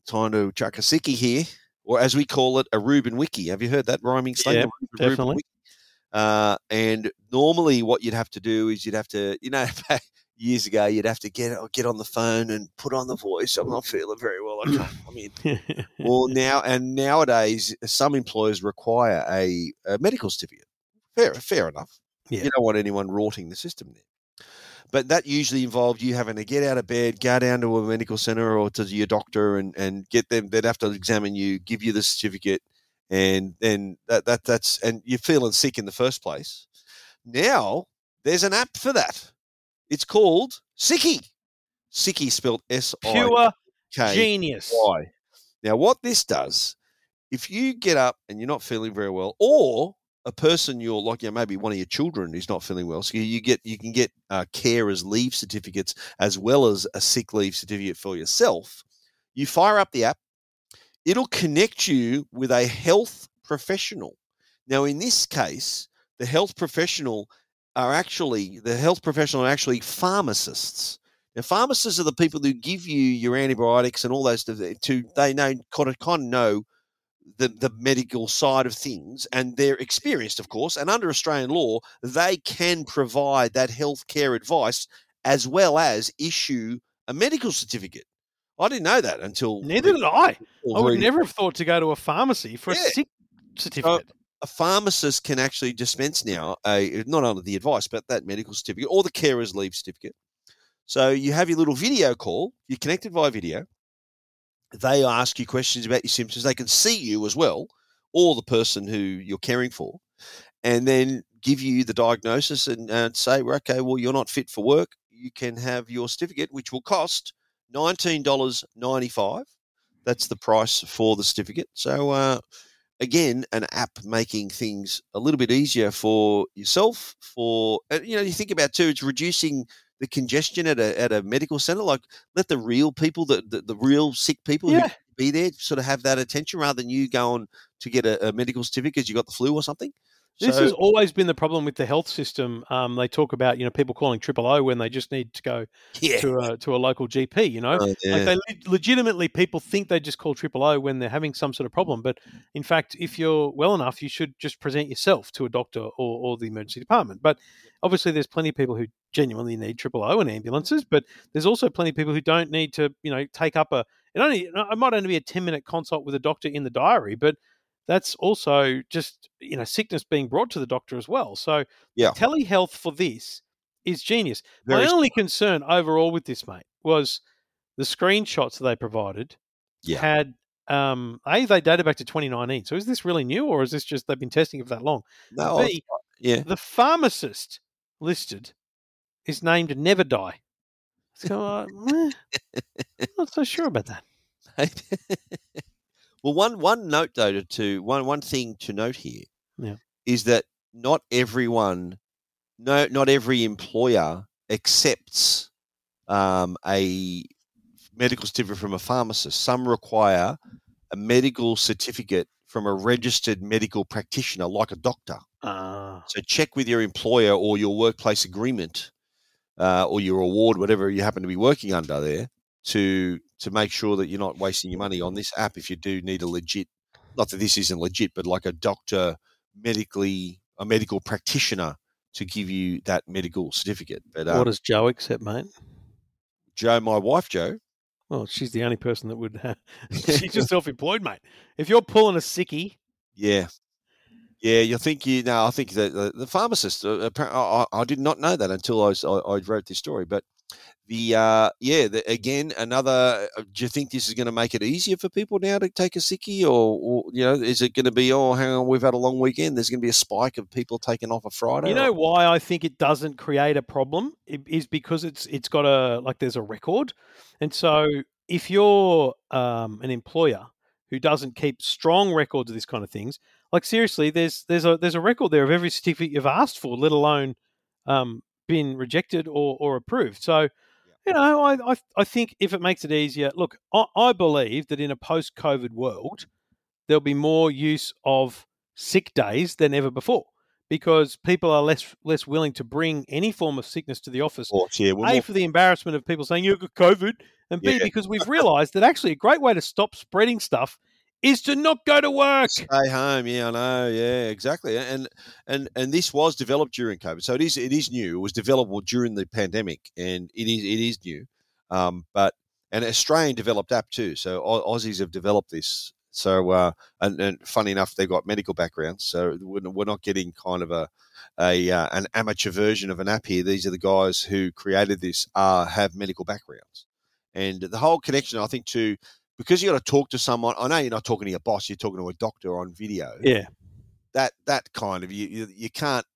time to chuck a sickie here," or as we call it, a Ruben Wiki. Have you heard that rhyming statement? Ruben definitely. Uh, and normally, what you'd have to do is you'd have to, you know, back years ago, you'd have to get uh, get on the phone and put on the voice. I'm not feeling very well. I can't come in well now and nowadays some employers require a, a medical certificate fair fair enough Yeah. you don't want anyone rorting the system there but that usually involved you having to get out of bed go down to a medical center or to your doctor and, and get them they'd have to examine you give you the certificate and then that, that that's and you're feeling sick in the first place now there's an app for that it's called Sicky. Sicky spelled S I Pure K genius. why. Now, what this does, if you get up and you're not feeling very well, or a person you're like, you know, maybe one of your children who's not feeling well, so you get you can get uh, carers leave certificates as well as a sick leave certificate for yourself. You fire up the app, it'll connect you with a health professional. Now, in this case, the health professional are actually the health professional are actually pharmacists. Now, pharmacists are the people who give you your antibiotics and all those stuff. To they know kind of, kind of know the the medical side of things, and they're experienced, of course. And under Australian law, they can provide that healthcare advice as well as issue a medical certificate. I didn't know that until Neither did I. I would never have thought to go to a pharmacy for Yeah. a sick certificate. A pharmacist can actually dispense now a not only the advice but that medical certificate or the carer's leave certificate. So you have your little video call. You're connected via video. They ask you questions about your symptoms. They can see you as well, or the person who you're caring for, and then give you the diagnosis and, and say, well, okay, well, you're not fit for work. You can have your certificate, which will cost nineteen dollars ninety five. That's the price for the certificate. So uh, again, an app making things a little bit easier for yourself. For you know, you think about too, it's reducing the congestion at a at a medical center. Like let the real people, the the, the real sick people, who Yeah. be there, sort of have that attention rather than you going to get a, a medical certificate because you got the flu or something. This So- has always been the problem with the health system. Um, they talk about you know people calling triple O when they just need to go yeah, to a to a local GP. You know, Oh, yeah. like they le- legitimately people think they just call triple O when they're having some sort of problem, but in fact, if you're well enough, you should just present yourself to a doctor or, or the emergency department. But obviously, there's plenty of people who genuinely need triple O and ambulances, but there's also plenty of people who don't need to you know take up a it only it might only be a ten minute consult with a doctor in the diary, but that's also just you know sickness being brought to the doctor as well. So Yeah. telehealth for this is genius. Very My only concern overall with this, mate, was the screenshots that they provided Yeah. had um a they dated back to 2019. So is this really new, or is this just they've been testing it for that long? no, B, yeah. the pharmacist listed is named Never Die. So uh, eh, not so sure about that. well, one one note though to, to one one thing to note here is Yeah. that not everyone, no, not every employer accepts um, a medical certificate from a pharmacist. Some require a medical certificate from a registered medical practitioner, like a doctor. Ah, So check with your employer or your workplace agreement uh, or your award, whatever you happen to be working under there, to to make sure that you're not wasting your money on this app. If you do need a legit, not that this isn't legit, but like a doctor, medically a medical practitioner to give you that medical certificate. But what um, does Joe accept, mate? Joe, my wife, Joe, Well, she's the only person that would have. she's just self-employed, mate. If you're pulling a sickie, yeah. Yeah, you think you know. I think that the, the pharmacist. Uh, I, I I did not know that until I, was, I, I wrote this story. But the uh, yeah, the, again, another. uh, Do you think this is going to make it easier for people now to take a sickie, or, or you know, is it going to be? Oh, hang on, we've had a long weekend. There's going to be a spike of people taking off a Friday. you know why I think it doesn't create a problem It is because it's it's got a like there's a record, and so if you're um, an employer who doesn't keep strong records of this kind of things, like seriously, there's there's a there's a record there of every certificate you've asked for, let alone um, been rejected or or approved. So. You know, I, I I think if it makes it easier, look, I, I believe that in a post-COVID world, there'll be more use of sick days than ever before because people are less less willing to bring any form of sickness to the office. Of course, yeah, A more- for the embarrassment of people saying you've got COVID, and B Yeah. because we've realised that actually a great way to stop spreading stuff is to not go to work. Stay home, yeah, I know, yeah, exactly. And and and this was developed during COVID, so it is it is new. It was developed during the pandemic, and it is it is new. Um, but an Australian developed app too. So Aussies have developed this. So uh, and, and funny enough, they've got medical backgrounds. So we're, not getting kind of a a uh, an amateur version of an app here. These are the guys who created this uh, have medical backgrounds, and the whole connection, I think, to because you got to talk to someone. I know you're not talking to your boss; you're talking to a doctor on video. Yeah, That that kind of you you, you can't.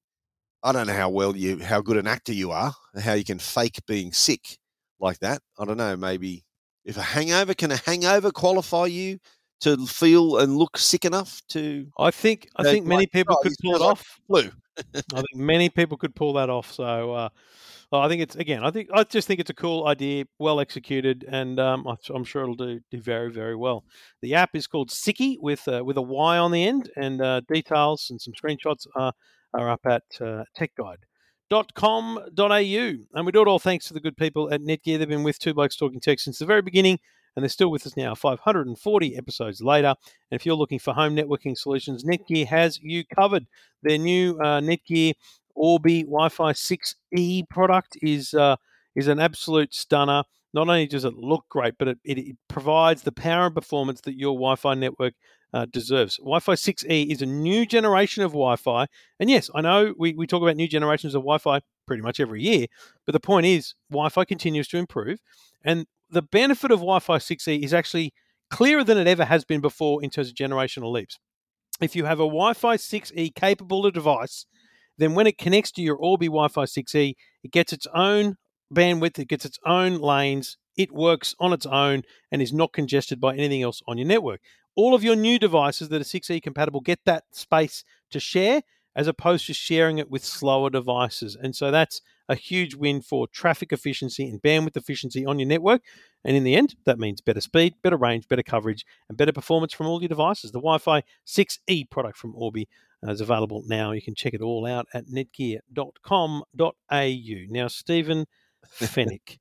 I don't know how well you how good an actor you are, how you can fake being sick like that. I don't know. Maybe if a hangover can a hangover qualify you to feel and look sick enough to I think I think many like, people oh, could pull it off. flu? I think many people could pull that off. So uh, I think it's again. I think I just think it's a cool idea, well executed, and um, I'm sure it'll do do very very well. The app is called Sicky with uh, with a Y on the end, and uh, details and some screenshots are are up at uh, techguide.com.au. And we do it all thanks to the good people at Netgear. They've been with Two Blokes Talking Tech since the very beginning, and they're still with us now, 540 episodes later. And if you're looking for home networking solutions, Netgear has you covered. Their new uh, Netgear Orbi Wi-Fi 6E product is uh, is an absolute stunner. not only does it look great, but it, it, it provides the power and performance that your Wi-Fi network uh, deserves. Wi-Fi 6E is a new generation of Wi-Fi, and yes, I know we, we talk about new generations of Wi-Fi pretty much every year, but the point is Wi-Fi continues to improve, and the benefit of Wi-Fi 6E is actually clearer than it ever has been before in terms of generational leaps. If you have a Wi-Fi 6E capable device, then when it connects to your Orbi Wi-Fi 6E, it gets its own bandwidth, it gets its own lanes, it works on its own and is not congested by anything else on your network. All of your new devices that are 6E compatible get that space to share as opposed to sharing it with slower devices. And so that's a huge win for traffic efficiency and bandwidth efficiency on your network. And in the end, that means better speed, better range, better coverage, and better performance from all your devices. The Wi Fi 6E product from Orbi is available now. You can check it all out at netgear.com.au. Now, Stephen Fenech,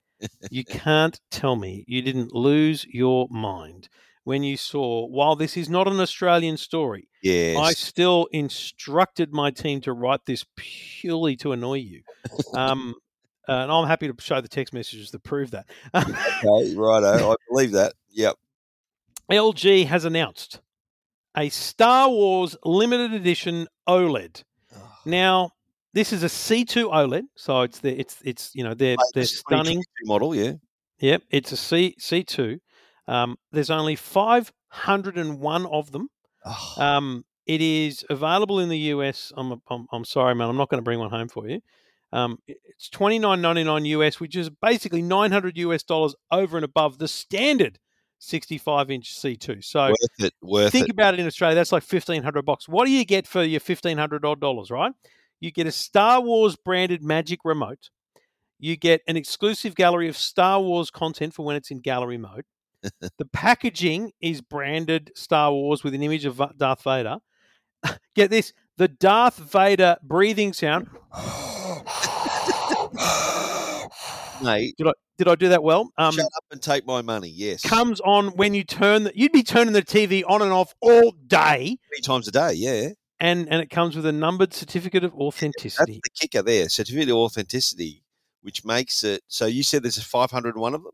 you can't tell me you didn't lose your mind when you saw, while this is not an Australian story, Yes. I still instructed my team to write this purely to annoy you. Um, and I'm happy to show the text messages to prove that. okay, righto. I believe that. Yep. LG has announced a Star Wars limited edition OLED. Now, this is a C2 OLED, so it's the it's it's you know they're they're Latest stunning. model, yeah. Yep, it's a C C2. Um, there's only 501 of them. Oh, Um, it is available in the US. I'm, I'm, I'm sorry, man. I'm not going to bring one home for you. Um, it's twenty nine ninety nine US, which is basically 900 US dollars over and above the standard 65 inch C2. So worth it. Worth think it. about it in Australia. That's like 1500 bucks. What do you get for your 1500 odd dollars, right? You get a Star Wars branded Magic Remote. You get an exclusive gallery of Star Wars content for when it's in gallery mode. the packaging is branded Star Wars with an image of Darth Vader. Get this the Darth Vader breathing sound. Mate, Did I, did I do that well? Um, shut up and take my money. Yes. comes on when you turn the, you'd be turning the TV on and off all day. Three times a day, yeah. And, and it comes with a numbered certificate of That's authenticity. the kicker there. Certificate of authenticity, which makes it so you said there's a 501 of them.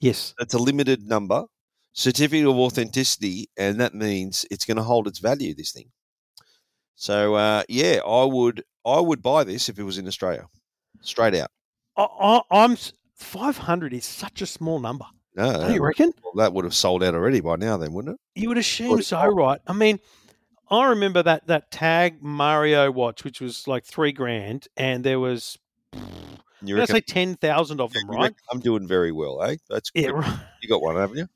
Yes. That's a limited number. Certificate of authenticity, and that means it's going to hold its value. This thing. So uh, yeah, I would I would buy this if it was in Australia, straight out. I, I, I'm 500 is such a small number. No, Don't you reckon? well, that would have sold out already by now, then, wouldn't it? You would assume Forty so, right? I mean, I remember that that tag Mario watch, which was like three grand, and there was You let's reckon, say ten thousand of them, right? I'm doing very well, eh? That's Yeah, right. You got one, haven't you?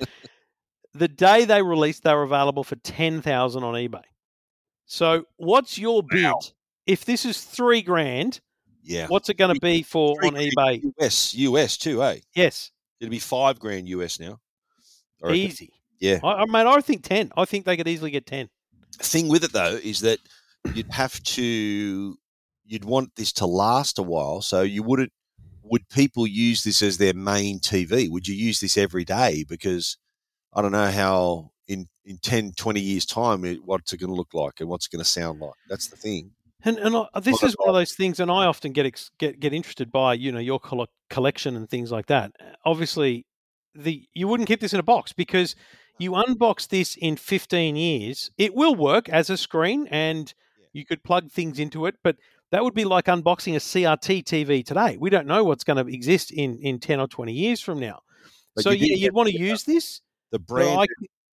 The day they released, they were available for ten thousand on eBay. So, what's your bid? If this is three grand, Yeah. what's it going to be for on eBay? US, US too, eh? Yes, It'd be five grand US now. Easy. Yeah. I, I mean, I think ten. I think they could easily get ten. thing with it though is that you'd have to you'd want this to last a while so you wouldn't would people use this as their main tv would you use this every day because i don't know how in in 10 20 years time it, what's it going to look like and what's it going to sound like that's the thing And and I, this Well, is one of those things, and I often get ex, get get interested by you know your colle- collection and things like that. Obviously, the you wouldn't keep this in a box because you unbox this in 15 years, it will work as a screen, and Yeah. you could plug things into it. But that would be like unboxing a CRT TV today. We don't know what's going to exist in in 10 or 20 years from now. But so you yeah, you'd want to uh, use this. the brand I,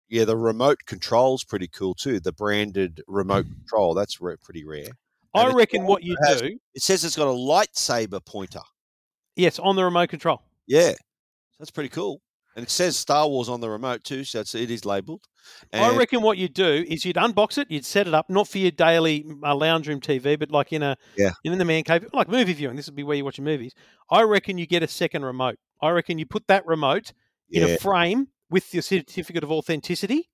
yeah the remote control's pretty cool too the branded remote control that's re- pretty rare I reckon what you has- do, it says it's got a lightsaber pointer yes, on the remote control. Yeah, that's pretty cool. And it says Star Wars on the remote too, so it's, it is labelled. I reckon what you'd do is you'd unbox it, you'd set it up, not for your daily uh, lounge room TV, but like in a Yeah. in the man cave, like movie viewing. This would be where you're watching movies. I reckon you get a second remote. I reckon you put that remote in a frame with your certificate of authenticity.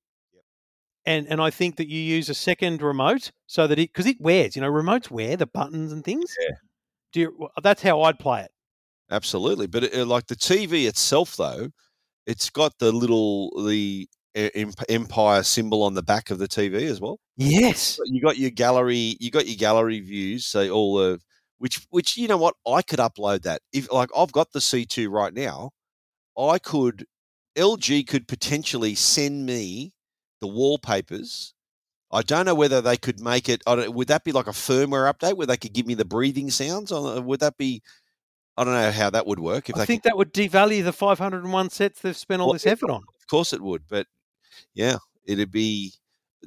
And and I think that you use a second remote so that it because it wears, you know, remotes wear the buttons and things. Yeah. Do you, that's how I'd play it. absolutely. But it, like the TV itself, though, it's got the little the empire symbol on the back of the TV as well. Yes. You got your gallery, you got your gallery views, so all the which which you know what I could upload that if like I've got the C2 right now, I could LG could potentially send me the wallpapers. I don't know whether they could make it. I don't, would that be like a firmware update where they could give me the breathing sounds? Or uh, would that be? I don't know how that would work. If I they think could, that would devalue the 501 sets they've spent all Well, this effort on. of course it would, but yeah, it'd be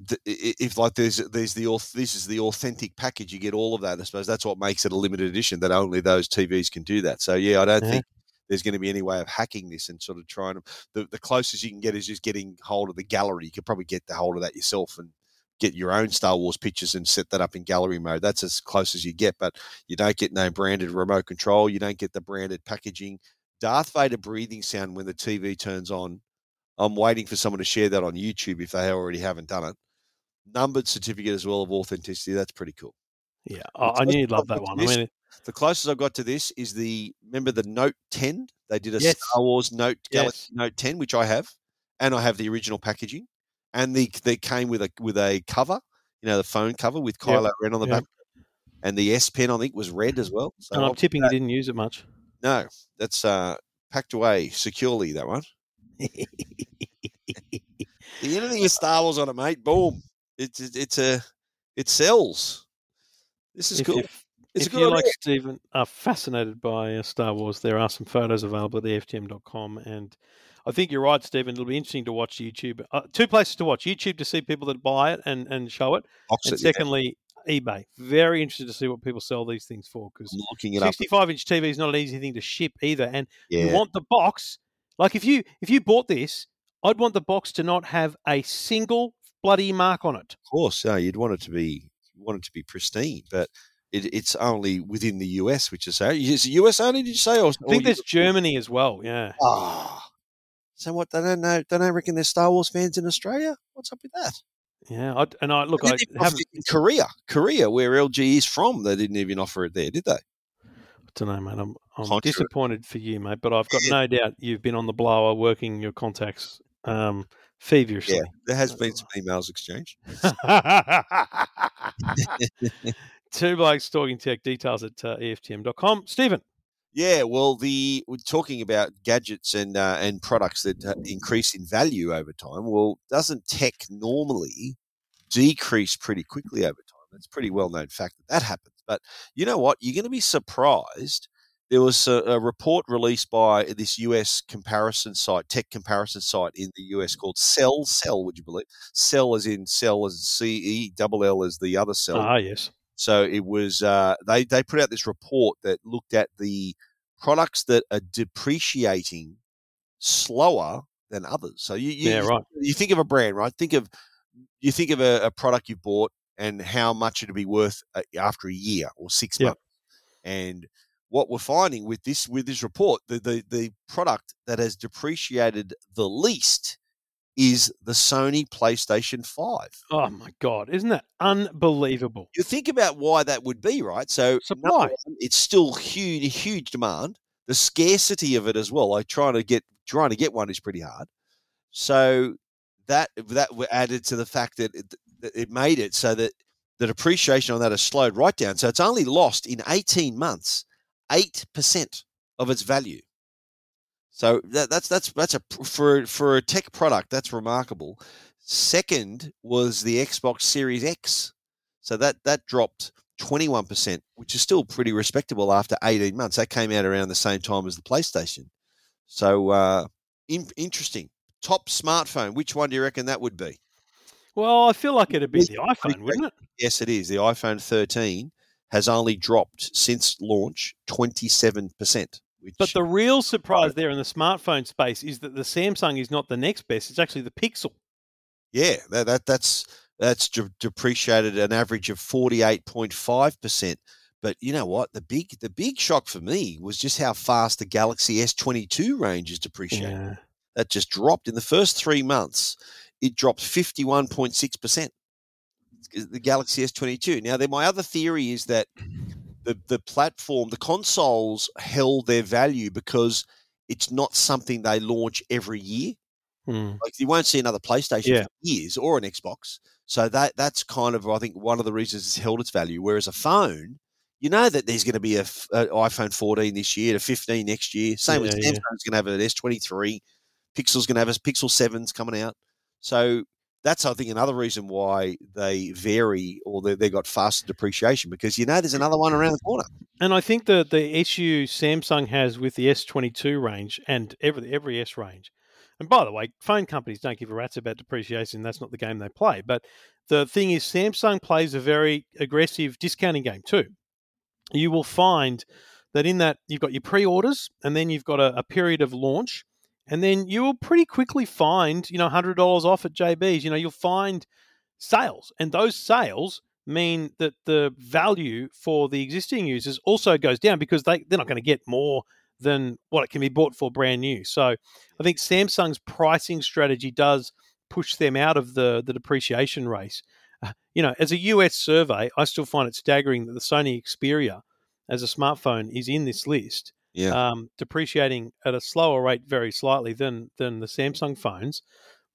th- i- i- if like there's there's the this is the authentic package. You get all of that. I suppose that's what makes it a limited edition. That only those TVs can do that. So yeah, I don't Yeah. think there's going to be any way of hacking this and sort of trying to. The, the closest you can get is just getting hold of the gallery. You could probably get the hold of that yourself and get your own Star Wars pictures and set that up in gallery mode. That's as close as you get, but you don't get no branded remote control. You don't get the branded packaging. Darth Vader breathing sound when the TV turns on. I'm waiting for someone to share that on YouTube if they already haven't done it. Numbered certificate as well of authenticity. That's pretty cool. Yeah, I, I knew you'd love that one. I mean, The closest I've got to this is the remember the Note 10. They did a Yes. Star Wars Note Galaxy Yes. Note 10, which I have, and I have the original packaging, and the they came with a with a cover, you know, the phone cover with Yep. Kylo Ren on the Yep. back, and the S Pen I think was red as well. So and I'm tipping you didn't use it much. no, that's uh, packed away securely. That one. The anything with Star Wars on it, mate. Boom. It's it's, it's a it sells. This is if, cool. if, it's if you idea. like Stephen are fascinated by uh, Star Wars, there are some photos available at EFTM.com, and I think you're right, Stephen. It'll be interesting to watch YouTube. Uh, two places to watch: YouTube to see people that buy it and, and show it, Box and it, yeah. secondly, eBay. Very interested to see what people sell these things for because I'm looking it up. 65 inch TV is not an easy thing to ship either, and Yeah. you want the box. Like if you if you bought this, I'd want the box to not have a single bloody mark on it. Of course, yeah, you'd want it to be you want it to be pristine, but it, it's only within the US, which is say is it US only? Did you say? Or, I think there's Germany as well. Yeah. Ah, so what? They don't know. They don't reckon there's Star Wars fans in Australia. What's up with that? Yeah, I, and I look, I didn't even offer haven't. Korea, Korea, where LG is from. They didn't even offer it there, did they? I don't know, mate. I'm, I'm disappointed for you, mate. But I've got no doubt you've been on the blower, working your contacts um, feverishly. Yeah, there has been some emails exchanged. Two blokes talking tech details at uh, EFTM.com. Stephen, Yeah, well, the we're talking about gadgets and uh, and products that uh, increase in value over time. Well, doesn't tech normally decrease pretty quickly over time? A pretty well known fact that that happens. But you know what? You're going to be surprised. There was a, a report released by this US comparison site, tech comparison site in the US called SellCell. Would you believe? Cell as in cell as C E double L as the other cell. ah, yes, So it was uh, they they put out this report that looked at the products that are depreciating slower than others. So you, you Yeah, right. You think of a brand, right? Think of you think of a, a product you bought and how much it'll be worth uh, after a year or six Yep. months. And what we're finding with this with this report, the, the the product that has depreciated the least is the Sony PlayStation 5. Oh my God, isn't that unbelievable? you think about why that would be, right? So one, it's still huge, huge demand. The scarcity of it as well. Like trying to get trying to get one is pretty hard. So that that added to the fact that it, it made it so that the depreciation on that has slowed right down. So it's only lost in eighteen months eight percent of its value. So that, that's that's that's a for for a tech product that's remarkable. Second was the Xbox Series X. So that that dropped 21%, which is still pretty respectable after 18 months. That came out around the same time as the PlayStation. So uh, in, interesting. Top smartphone, which one do you reckon that would be? Well, I feel like it'd be the iPhone, wouldn't it? Yes, it is. The iPhone 13 has only dropped since launch 27%. Which, But the real surprise there in the smartphone space is that the Samsung is not the next best; it's actually the Pixel. yeah, that, that that's that's de- depreciated an average of 48.5%. But you know what? The big the big shock for me was just how fast the Galaxy S22 range is depreciating. Yeah. that just dropped in the first three months. It dropped fifty one point six percent. The Galaxy S twenty two. Now, then, my other theory is that the the platform, the consoles, held their value because it's not something they launch every year. Hmm. Like you won't see another PlayStation Yeah. for years or an Xbox. So that that's kind of I think one of the reasons it's held its value. Whereas a phone, you know that there's going to be a iPhone 14 this year, a 15 next year. Same with Yeah, yeah. Samsung's going to have an S23. Pixel's going to have a Pixel 7's coming out. So that's I think another reason why they vary or they they got faster depreciation because you know there's another one around the corner. And I think that the issue Samsung has with the S22 range and every every S range, and by the way, phone companies don't give a rat's about depreciation. That's not the game they play. But the thing is, Samsung plays a very aggressive discounting game too. You will find that in that you've got your pre-orders, and then you've got a, a period of launch, and then you will pretty quickly find you know hundred dollars off at JB's. You know you'll find sales, and those sales mean that the value for the existing users also goes down because they, they're not going to get more than what it can be bought for brand new. So I think Samsung's pricing strategy does push them out of the, the depreciation race. Uh, you know, as a US survey, I still find it staggering that the Sony Xperia as a smartphone is in this list, Yeah. um, depreciating at a slower rate very slightly than than the Samsung phones.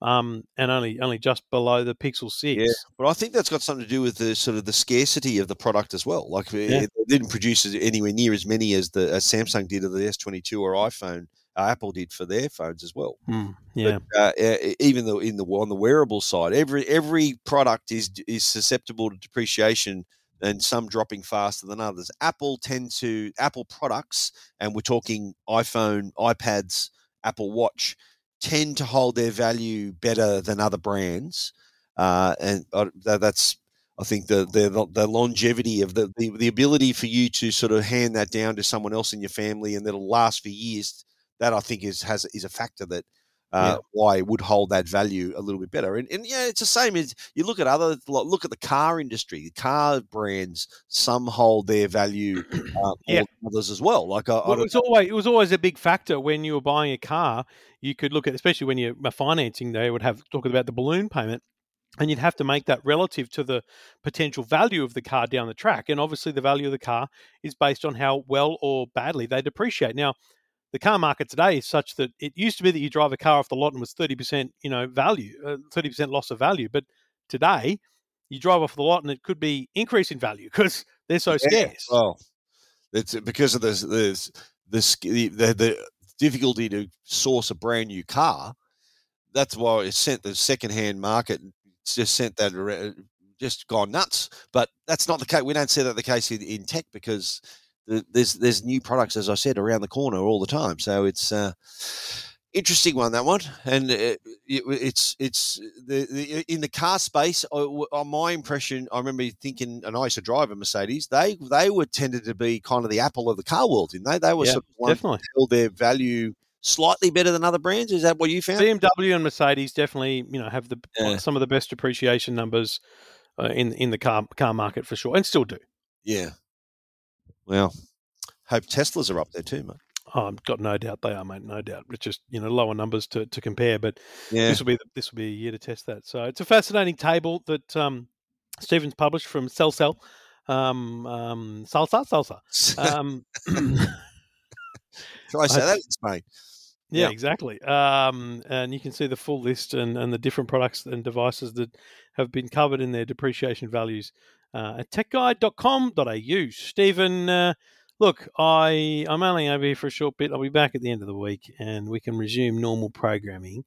Um, and only only just below the Pixel Six. Yeah. But I think that's got something to do with the sort of the scarcity of the product as well. Like it- Yeah. it didn't produce anywhere near as many as the as Samsung did of the S22 or iPhone. Uh, Apple did for their phones as well. Hmm, yeah. uh, uh, even though in the on the wearable side, every every product is is susceptible to depreciation, and some dropping faster than others. Apple tend to Apple products, and we're talking iPhone, iPads, Apple Watch, tend to hold their value better than other brands, uh, and uh, that's. I think the, the the longevity of the, the the ability for you to sort of hand that down to someone else in your family and that'll last for years. That I think is has is a factor that uh, why it would hold that value a little bit better. And, and yeah, it's the same as you look at other look at the car industry, the car brands. Some hold their value uh, more Yeah. than others as well. Like I, I it was always it was always a big factor when you were buying a car. You could look at, especially when you're financing, they would have talking about the balloon payment, and you'd have to make that relative to the potential value of the car down the track. And obviously, the value of the car is based on how well or badly they depreciate. Now, the car market today is such that it used to be that you drive a car off the lot and was thirty percent, you know, value, uh, thirty percent loss of value, but today. You drive off the lot and it could be increase in value because they're so Yeah. scarce. well, it's because of this this this the, the the difficulty to source a brand new car. That's why it sent the secondhand market. It's just sent that just gone nuts. But that's not the case. We don't see that the case in, in tech because there's there's new products, as I said, around the corner all the time. So it's uh, interesting one that one, and it, it, it's it's the, the in the car space. On my impression, I remember thinking, and I used to drive a Mercedes. They they were tended to be kind of the apple of the car world, didn't they? They were Yeah, sort of Definitely. held their value slightly better than other brands. Is that what you found? BMW and Mercedes definitely, you know, have the Yeah. some of the best depreciation numbers uh, in in the car car market for sure, and still do. Yeah. Well, hope Teslas are up there too, mate. Oh, I've got no doubt they are, mate. No doubt. It's just you know lower numbers to, to compare, but Yeah. this will be the, this will be a year to test that. So it's a fascinating table that um, Stephen's published from SellCell, um, um, Salsa Salsa. Um, I say that in Spain? Yeah, Yeah. exactly. Um, and you can see the full list and, and the different products and devices that have been covered in their depreciation values uh, at techguide.com.au. Stephen, uh, look, I, I'm only over here for a short bit. I'll be back at the end of the week and we can resume normal programming.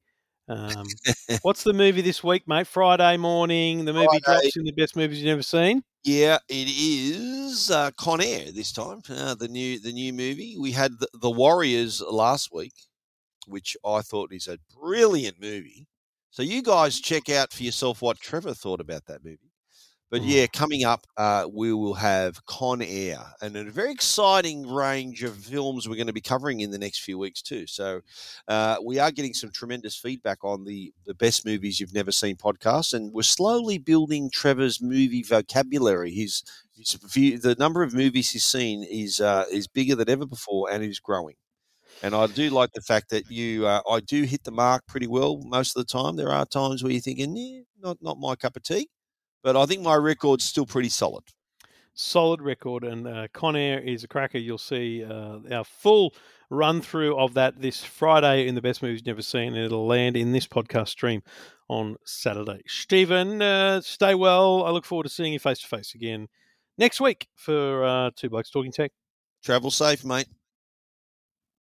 Um, what's the movie this week, mate? Friday morning. The movie Friday. drops in the best movies you've ever seen. Yeah, it is uh, Con Air this time. Uh, the new the new movie. We had the, the Warriors last week, which I thought is a brilliant movie. So you guys check out for yourself what Trevor thought about that movie. But Mm. yeah, coming up, uh, we will have Con Air and a very exciting range of films we're going to be covering in the next few weeks too. So uh, we are getting some tremendous feedback on the the best movies you've never seen podcast, and we're slowly building Trevor's movie vocabulary. He's, he's view- the number of movies he's seen is uh, is bigger than ever before, and is growing. And I do like the fact that you, uh, I do hit the mark pretty well most of the time. There are times where you're thinking, yeah, not not my cup of tea, but I think my record's still pretty solid. solid record, and uh, Con Air is a cracker. You'll see uh, our full run through of that this Friday in the best movies you've never seen, and it'll land in this podcast stream on Saturday. Stephen, uh, stay well. I look forward to seeing you face to face again next week for uh, Two Blokes Talking Tech. Travel safe, mate.